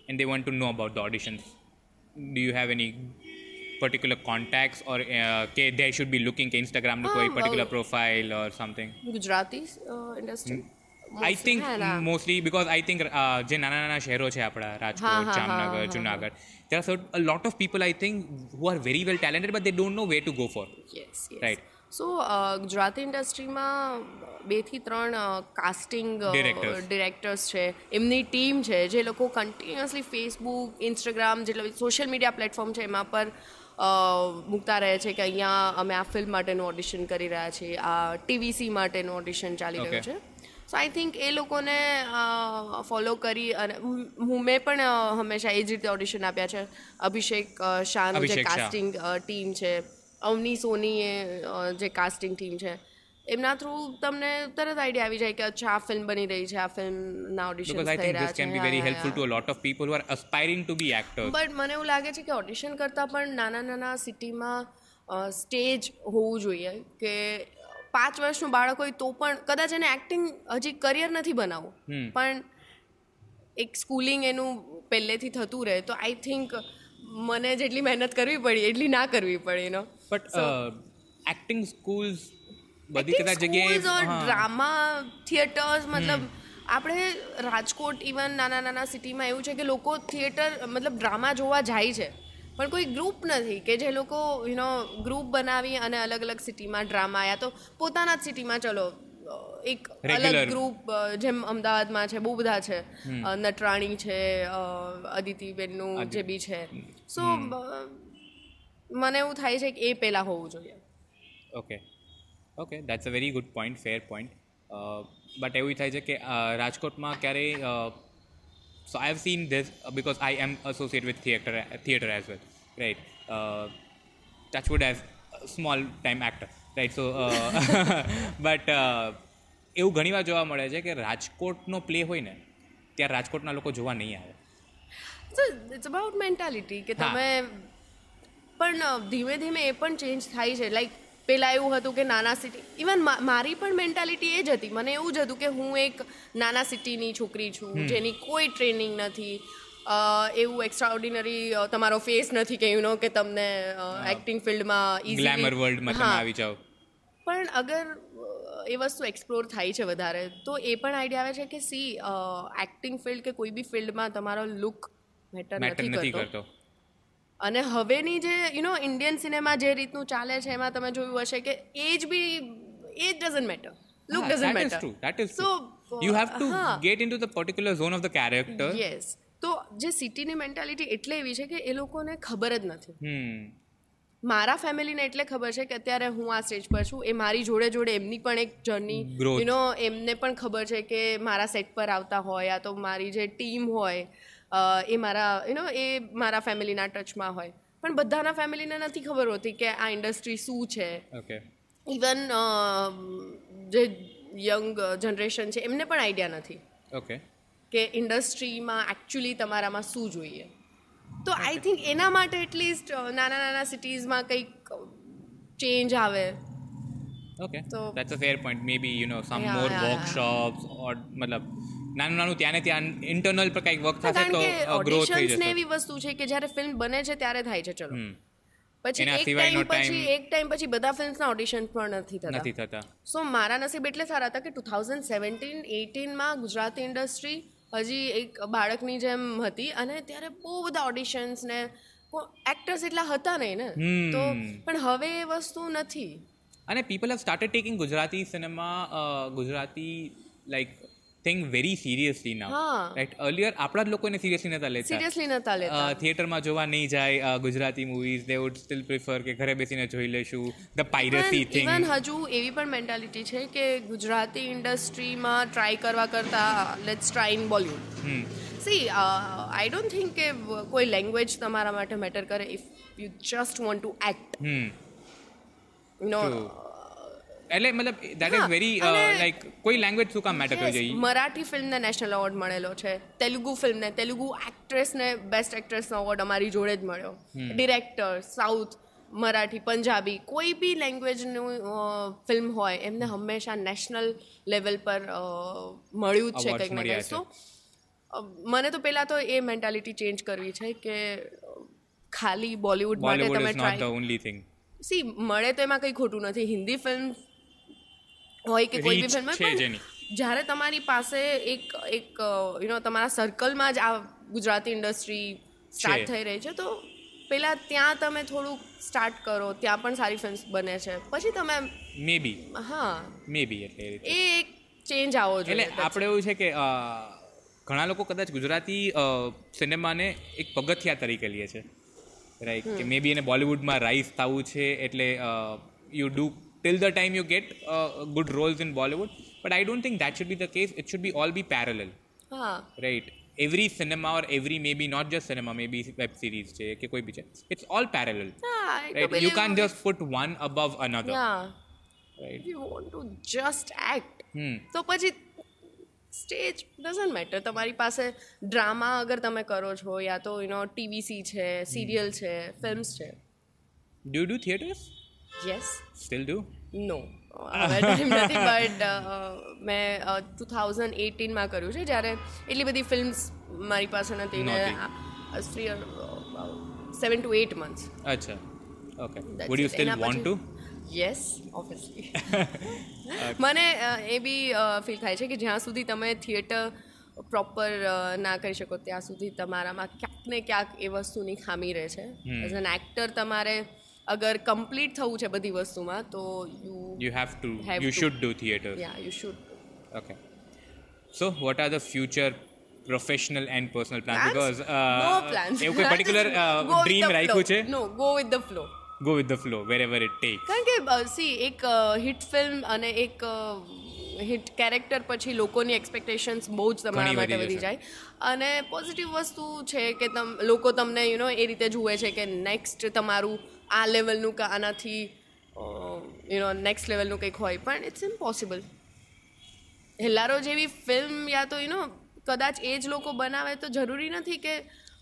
and they want to know about the auditions, do you have any particular contacts or uh, કે they should be looking કે Instagram નું કોઈ હા, particular well- profile or something? Gujarati industry I think mostly because I think uh, જે નાના નાના શહેરો છે આપણા હા, રાજકોટ હા, હા, જામનગર હા, Junagadh there are cert- a lot of people I think who are very well talented but they don't know where to go for. Yes Right. So Gujarati ઇન્ડસ્ટ્રીમાં બેથી ત્રણ કાસ્ટિંગ ડિરેક્ટર્સ છે. એમની ટીમ છે જે લોકો કન્ટિન્યુઅસલી ફેસબુક ઇન્સ્ટાગ્રામ જેટલા social media platform છે એમાં પર મૂકતા રહે છે કે અહીંયા અમે આ ફિલ્મ માટેનું ઓડિશન કરી રહ્યા છીએ આ ટીવીસી માટેનું ઓડિશન ચાલી રહ્યું છે. સો આઈ થિંક એ લોકોને ફોલો કરી અને હું- હું મેં પણ હંમેશા એ જ રીતે ઓડિશન આપ્યા છે. અભિષેક શાહનું જે કાસ્ટિંગ ટીમ છે. અવની સોની એ જે કાસ્ટિંગ ટીમ છે એમના થ્રુ તમને તરત આઈડિયા આવી જાય કે અચ્છા આ ફિલ્મ બની રહી છે આ ફિલ્મના ઓડિશન થઈ રહ્યા can બી છે helpful to a lot of people who. Are aspiring to be actor but મને એવું લાગે છે કે ઓડિશન કરતાં પણ નાના નાના સિટીમાં સ્ટેજ હોવું જોઈએ કે પાંચ વર્ષનું બાળક હોય તો પણ કદાચ એને એક્ટિંગ હજી કરિયર નથી બનાવવું. પણ એક સ્કૂલિંગ એનું પહેલેથી થતું રહે તો આઈ થિંક મને જેટલી મહેનત કરવી પડી એટલી ના કરવી પડે નો But એક્ટિંગ સ્કૂલ્સ બધી કદાચ જગ્યાએ. ડ્રામા થિયેટર્સ મતલબ આપણે રાજકોટ ઇવન નાના નાના સિટીમાં એવું છે કે લોકો થિયેટર મતલબ ડ્રામા જોવા જાય છે. પણ કોઈ ગ્રુપ નથી કે જે લોકો યુનો ગ્રુપ બનાવી અને અલગ અલગ સિટીમાં ડ્રામા યા તો પોતાના જ સિટીમાં ચલો એક અલગ ગ્રુપ જેમ અમદાવાદમાં છે બહુ બધા છે નટરાણી છે અદિતિબેનનું જે બી છે. સો મને એવું થાય છે કે એ પહેલાં હોવું જોઈએ. Okay okay that's a very good point fair point but એવું થાય છે કે રાજકોટમાં ક્યારેય so I have seen this because I am associate with theatre theatre as well right touch wood as small time actor right so but એવું ઘણીવાર જોવા મળે છે કે રાજકોટનો પ્લે હોય ને ત્યારે રાજકોટના લોકો જોવા નહીં આવે. સો ઇટ્સ અબાઉટ મેન્ટાલિટી કે તમે પણ ધીમે ધીમે એ પણ ચેન્જ થાય છે. લાઈક પહેલાં એવું હતું કે નાના સિટી ઇવન મારી પણ મેન્ટાલિટી એ જ હતી. મને એવું જ હતું કે હું એક નાના સિટીની છોકરી છું જેની કોઈ ટ્રેનિંગ નથી. એવું એક્સ્ટ્રા ઓર્ડિનરી તમારો ફેસ નથી કે યુ નો કે તમને એક્ટિંગ ફિલ્ડમાં ગ્લેમર વર્લ્ડમાં તમે આવી જાઓ. પણ અગર એ વસ્તુ એક્સપ્લોર થાય છે વધારે તો એ પણ આઈડિયા આવે છે કે સી એક્ટિંગ ફિલ્ડ કે કોઈ બી ફિલ્ડમાં તમારો લુક મેટર નથી કરતો. અને હવેની જે યુ નો ઇન્ડિયન સિનેમા જે રીતનું ચાલે છે એમાં તમે જોયું હશે કે age be age doesn't matter look doesn't matter. That is so you have to get into the the zone of the character yes તો જે સિટીની મેન્ટાલિટી એટલે એવી છે કે એ લોકોને ખબર જ નથી. મારા ફેમિલીને એટલે ખબર છે કે અત્યારે હું આ સ્ટેજ પર છું એ મારી જોડે જોડે એમની પણ એક જર્ની. યુ નો એમને પણ ખબર છે કે મારા સેટ પર આવતા હોય યા તો મારી જે ટીમ હોય એ મારા યુ નો એ મારા ફેમિલીના ટચમાં હોય. પણ બધાના ફેમિલીને નથી ખબર હોતી કે આ ઇન્ડસ્ટ્રી શું છે. ઇવન જે યંગ જનરેશન છે એમને પણ આઈડિયા નથી. ઓકે. કે ઇન્ડસ્ટ્રીમાં એકચ્યુઅલી તમારામાં શું જોઈએ. તો આઈ થિંક એના માટે એટલીસ્ટ નાના નાના સિટીઝમાં કંઈક ચેન્જ આવે. ઓકે. તો that's a fair point Maybe you know some Yeah, more yeah, yeah. મતલબ નાનું નાનું ત્યાંને ત્યાં ઇન્ટરનલ પર કંઈક વર્ક થશે તો ગ્રો થઈ જશે. એવી વસ્તુ છે કે જ્યારે ફિલ્મ બને છે ત્યારે થાય છે ચલો. પછી એક ટાઈમ પછી એક ટાઈમ પછી બધા ફિલ્મ્સના ઓડિશન પણ નથી નથી થતા. થતા સો મારા નસીબ એટલે સારા હતા કે ટુ થાઉઝન્ડ સેવન્ટીન એટીનમાં ગુજરાતી ઇન્ડસ્ટ્રી હજી એક બાળકની જેમ હતી અને ત્યારે બહુ બધા ઓડિશન્સ ને એક્ટર્સ એટલા હતા નહીં ને. તો પણ હવે એ વસ્તુ નથી. અને people have started taking Gujarati cinema Gujarati like thing very seriously now right earlier આપણા જ લોકોને સિરિયસલી નતા લેતા. સિરિયસલી નતા લેતા. થિયેટરમાં જોવા નહીં જાય Gujarati movies they would still prefer કે ઘરે બેસીને જોઈ લેશું ધ પાયરેસી થિંગ ઇવન હજુ એવી પણ મેન્ટાલિટી છે કે ગુજરાતી ઇન્ડસ્ટ્રીમાં ટ્રાય કરવા કરતાં let's try in Bollywood see I don't think કે કોઈ લેંગ્વેજ તમારા માટે મેટર કરે if you just want to act no. એટલે મતલબ દેટ ઇઝ વેરી લાઈક કોઈ લેંગ્વેજ શું કામ મેટર કરી જઈ મરાઠી ફિલ્મને નેશનલ એવોર્ડ મળેલો છે. તેલુગુ ફિલ્મને તેલુગુ એક્ટ્રેસને બેસ્ટ એક્ટ્રેસનો એવોર્ડ અમારી જોડે જ મળ્યો. ડિરેક્ટર સાઉથ મરાઠી પંજાબી કોઈ બી લેંગ્વેજનું ફિલ્મ હોય એમને હંમેશા નેશનલ લેવલ પર મળ્યું જ છે કંઈક ને કંઈક. તો મને તો પહેલાં તો એ મેન્ટાલિટી ચેન્જ કરવી છે કે ખાલી બોલિવૂડ માટે તમે ટ્રાય સી મળે તો એમાં કંઈ ખોટું નથી. હિન્દી ફિલ્મ હોય કે કોઈ બી ફિલ્મ પણ જ્યારે તમારી પાસે એક એક યુ નો તમારા સર્કલમાં જ આ ગુજરાતી ઇન્ડસ્ટ્રી સ્ટાર્ટ થઈ રહી છે તો પહેલાં ત્યાં તમે થોડુંક સ્ટાર્ટ કરો ત્યાં પણ સારી ફિલ્મ્સ બને છે. પછી તમે મે બી હા. મે બી એટલે એ એક ચેન્જ આવો એટલે આપણે એવું છે કે ઘણા લોકો કદાચ ગુજરાતી સિનેમાને એક પગથિયા તરીકે લે છે. રાઈટ કે મે બી એને બોલિવૂડમાં રાઇઝ થવું છે એટલે you do till the time you get good roles in Bollywood but I don't think that should be the case it should be all be parallel હા right every cinema or every maybe not just cinema maybe web series છે કે કોઈ બી છે it's all parallel હા right you can just put one above another yeah right you want to just act hmm તો પછી stage doesn't matter તમારી પાસે ડ્રામા અગર તમે કરો છો યા તો યુ નો ટીવીસી છે સિરિયલ છે ફિલ્મ્સ છે do do theatres yes still do no નથી બટ મેં ટુ થાઉઝન્ડ એટીનમાં કર્યું છે જ્યારે એટલી બધી ફિલ્મ્સ મારી પાસે નથી ને free seven to eight months અચ્છા. Okay would you still want to yes obviously મને એ બી ફીલ થાય છે કે જ્યાં સુધી તમે થિયેટર પ્રોપર ના કરી શકો ત્યાં સુધી તમારામાં ક્યાંક ને ક્યાંક એ વસ્તુની ખામી રહે છે. એઝ એન એક્ટર તમારે અગર કમ્પ્લીટ થવું છે બધી વસ્તુમાં તો you to. Have you to. should do theater. Yeah you should Okay. So, what are the future professional and personal plans? Because uh, no plans એવું કોઈ particular uh, dream રાખ્યું છે? No go with the flow Go with the flow wherever it takes. કારણ કે C એક hit film અને એક hit character પછી લોકોની એક્સપેક્ટેશન્સ બહુ જ તમારા માટે વધી. જાય અને પોઝિટિવ વસ્તુ છે કે તમ લોકો તમને યુ નો એ રીતે જુએ છે કે નેક્સ્ટ તમારું આ લેવલનું કે આનાથી યુ નો નેક્સ્ટ લેવલનું કંઈક હોય. પણ ઇટ્સ ઇમ્પોસિબલ હેલ્લારો જેવી ફિલ્મ યા તો યુ નો કદાચ એ જ લોકો બનાવે તો જરૂરી નથી કે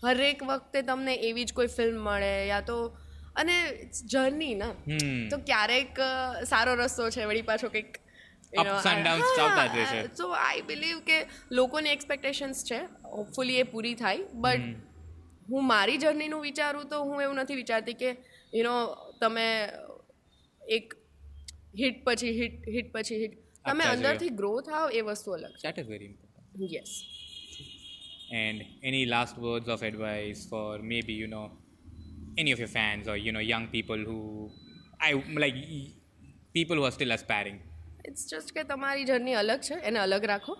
હરેક વખતે તમને એવી જ કોઈ ફિલ્મ મળે યા તો અને જર્ની ના. તો ક્યારેક સારો રસ્તો છે વળી પાછો કંઈક. સો આઈ બિલીવ કે લોકોની એક્સપેક્ટેશન્સ છે. હોપફુલી એ પૂરી થાય. બટ હું મારી જર્નીનું વિચારું તો હું એવું નથી વિચારતી કે યુ નો તમે એક હિટ પછી હિટ હિટ પછી હિટ તમે. અંદરથી ગ્રો થાવ એ વસ્તુ અલગ That is very important. છે yes And any last words of advice for maybe, you know, any of your fans or you know young people who I like y- people who are still aspiring. It's just કે તમારી journey અલગ છે એને અલગ રાખો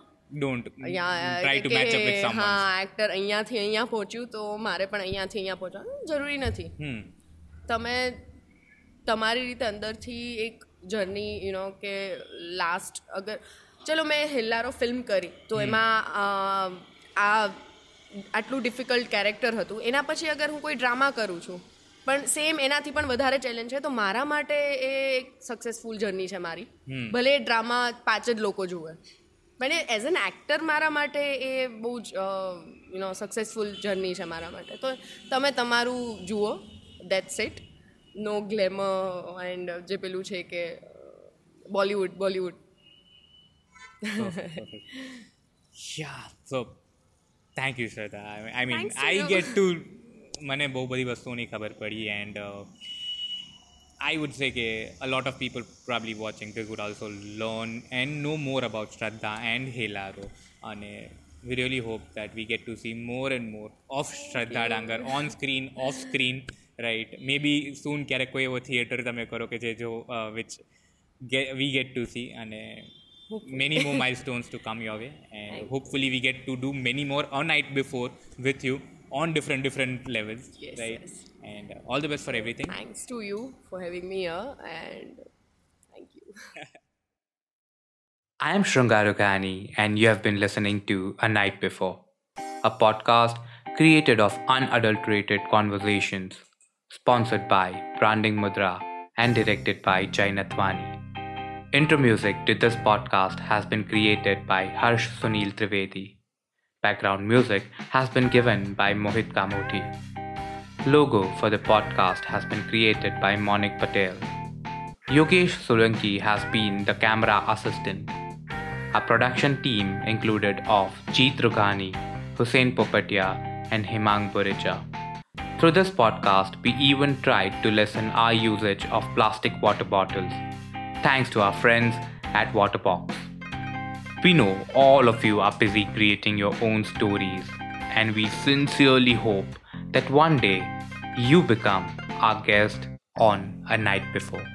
try to match up with કે someone. હા actor અહીંયાથી અહીંયા પહોંચ્યું તો મારે પણ અહીંયાથી અહીંયા પહોંચવાનું જરૂરી નથી Hmm. તમે તમારી રીતે અંદરથી એક જર્ની યુ નો કે લાસ્ટ અગર ચલો મેં હિલ્લારો ફિલ્મ કરી તો એમાં આ આટલું ડિફિકલ્ટ કેરેક્ટર હતું. એના પછી અગર હું કોઈ ડ્રામા કરું છું પણ સેમ એનાથી પણ વધારે ચેલેન્જ છે તો મારા માટે એ એક સક્સેસફુલ જર્ની છે મારી. ભલે ડ્રામા પાંચ જ લોકો જુએ. પણ એઝ એન એક્ટર મારા માટે એ બહુ જ યુ નો સક્સેસફુલ જર્ની છે મારા માટે. તો તમે તમારું જુઓ. That's it no glamour and જે પેલું છે કે Bollywood Bollywood Yeah. So thank you, Shraddha. I, I mean, Thanks to I you. get to મને બહુ બધી વસ્તુઓની ખબર પડી એન્ડ I would say કે a lot of people probably watching this would also learn and know more about Shraddha and Helaro અને we really hope that we get to see more and more of Shraddha Dangar on screen, off screen, right? Maybe soon ક્યારેક કોઈ એવો theatre તમે કરો કે જે જો which get, we get to see અને many more milestones to come your way and hopefully we get to do many more a night before with you on different different levels Yes, right yes. and uh, all the best for everything thanks to you for having me here and thank you I am Shrungarukani, and you have been listening to A Night Before, a podcast created of unadulterated conversations, sponsored by Branding Mudra and directed by Jai Nathwani. Intro music to this podcast has been created by Harsh Sunil Trivedi. Background music has been given by Mohit Kamoti. Logo for the podcast has been created by Monik Patel. Yogesh Solanki has been the camera assistant. Our production team included of Jeet Rughani, Hussein Popatia, and Himang Burija. Through this podcast, we even tried to lessen our usage of plastic water bottles, thanks to our friends at Waterbox. We know all of you are busy creating your own stories, and we sincerely hope that one day you become our guest on a night before.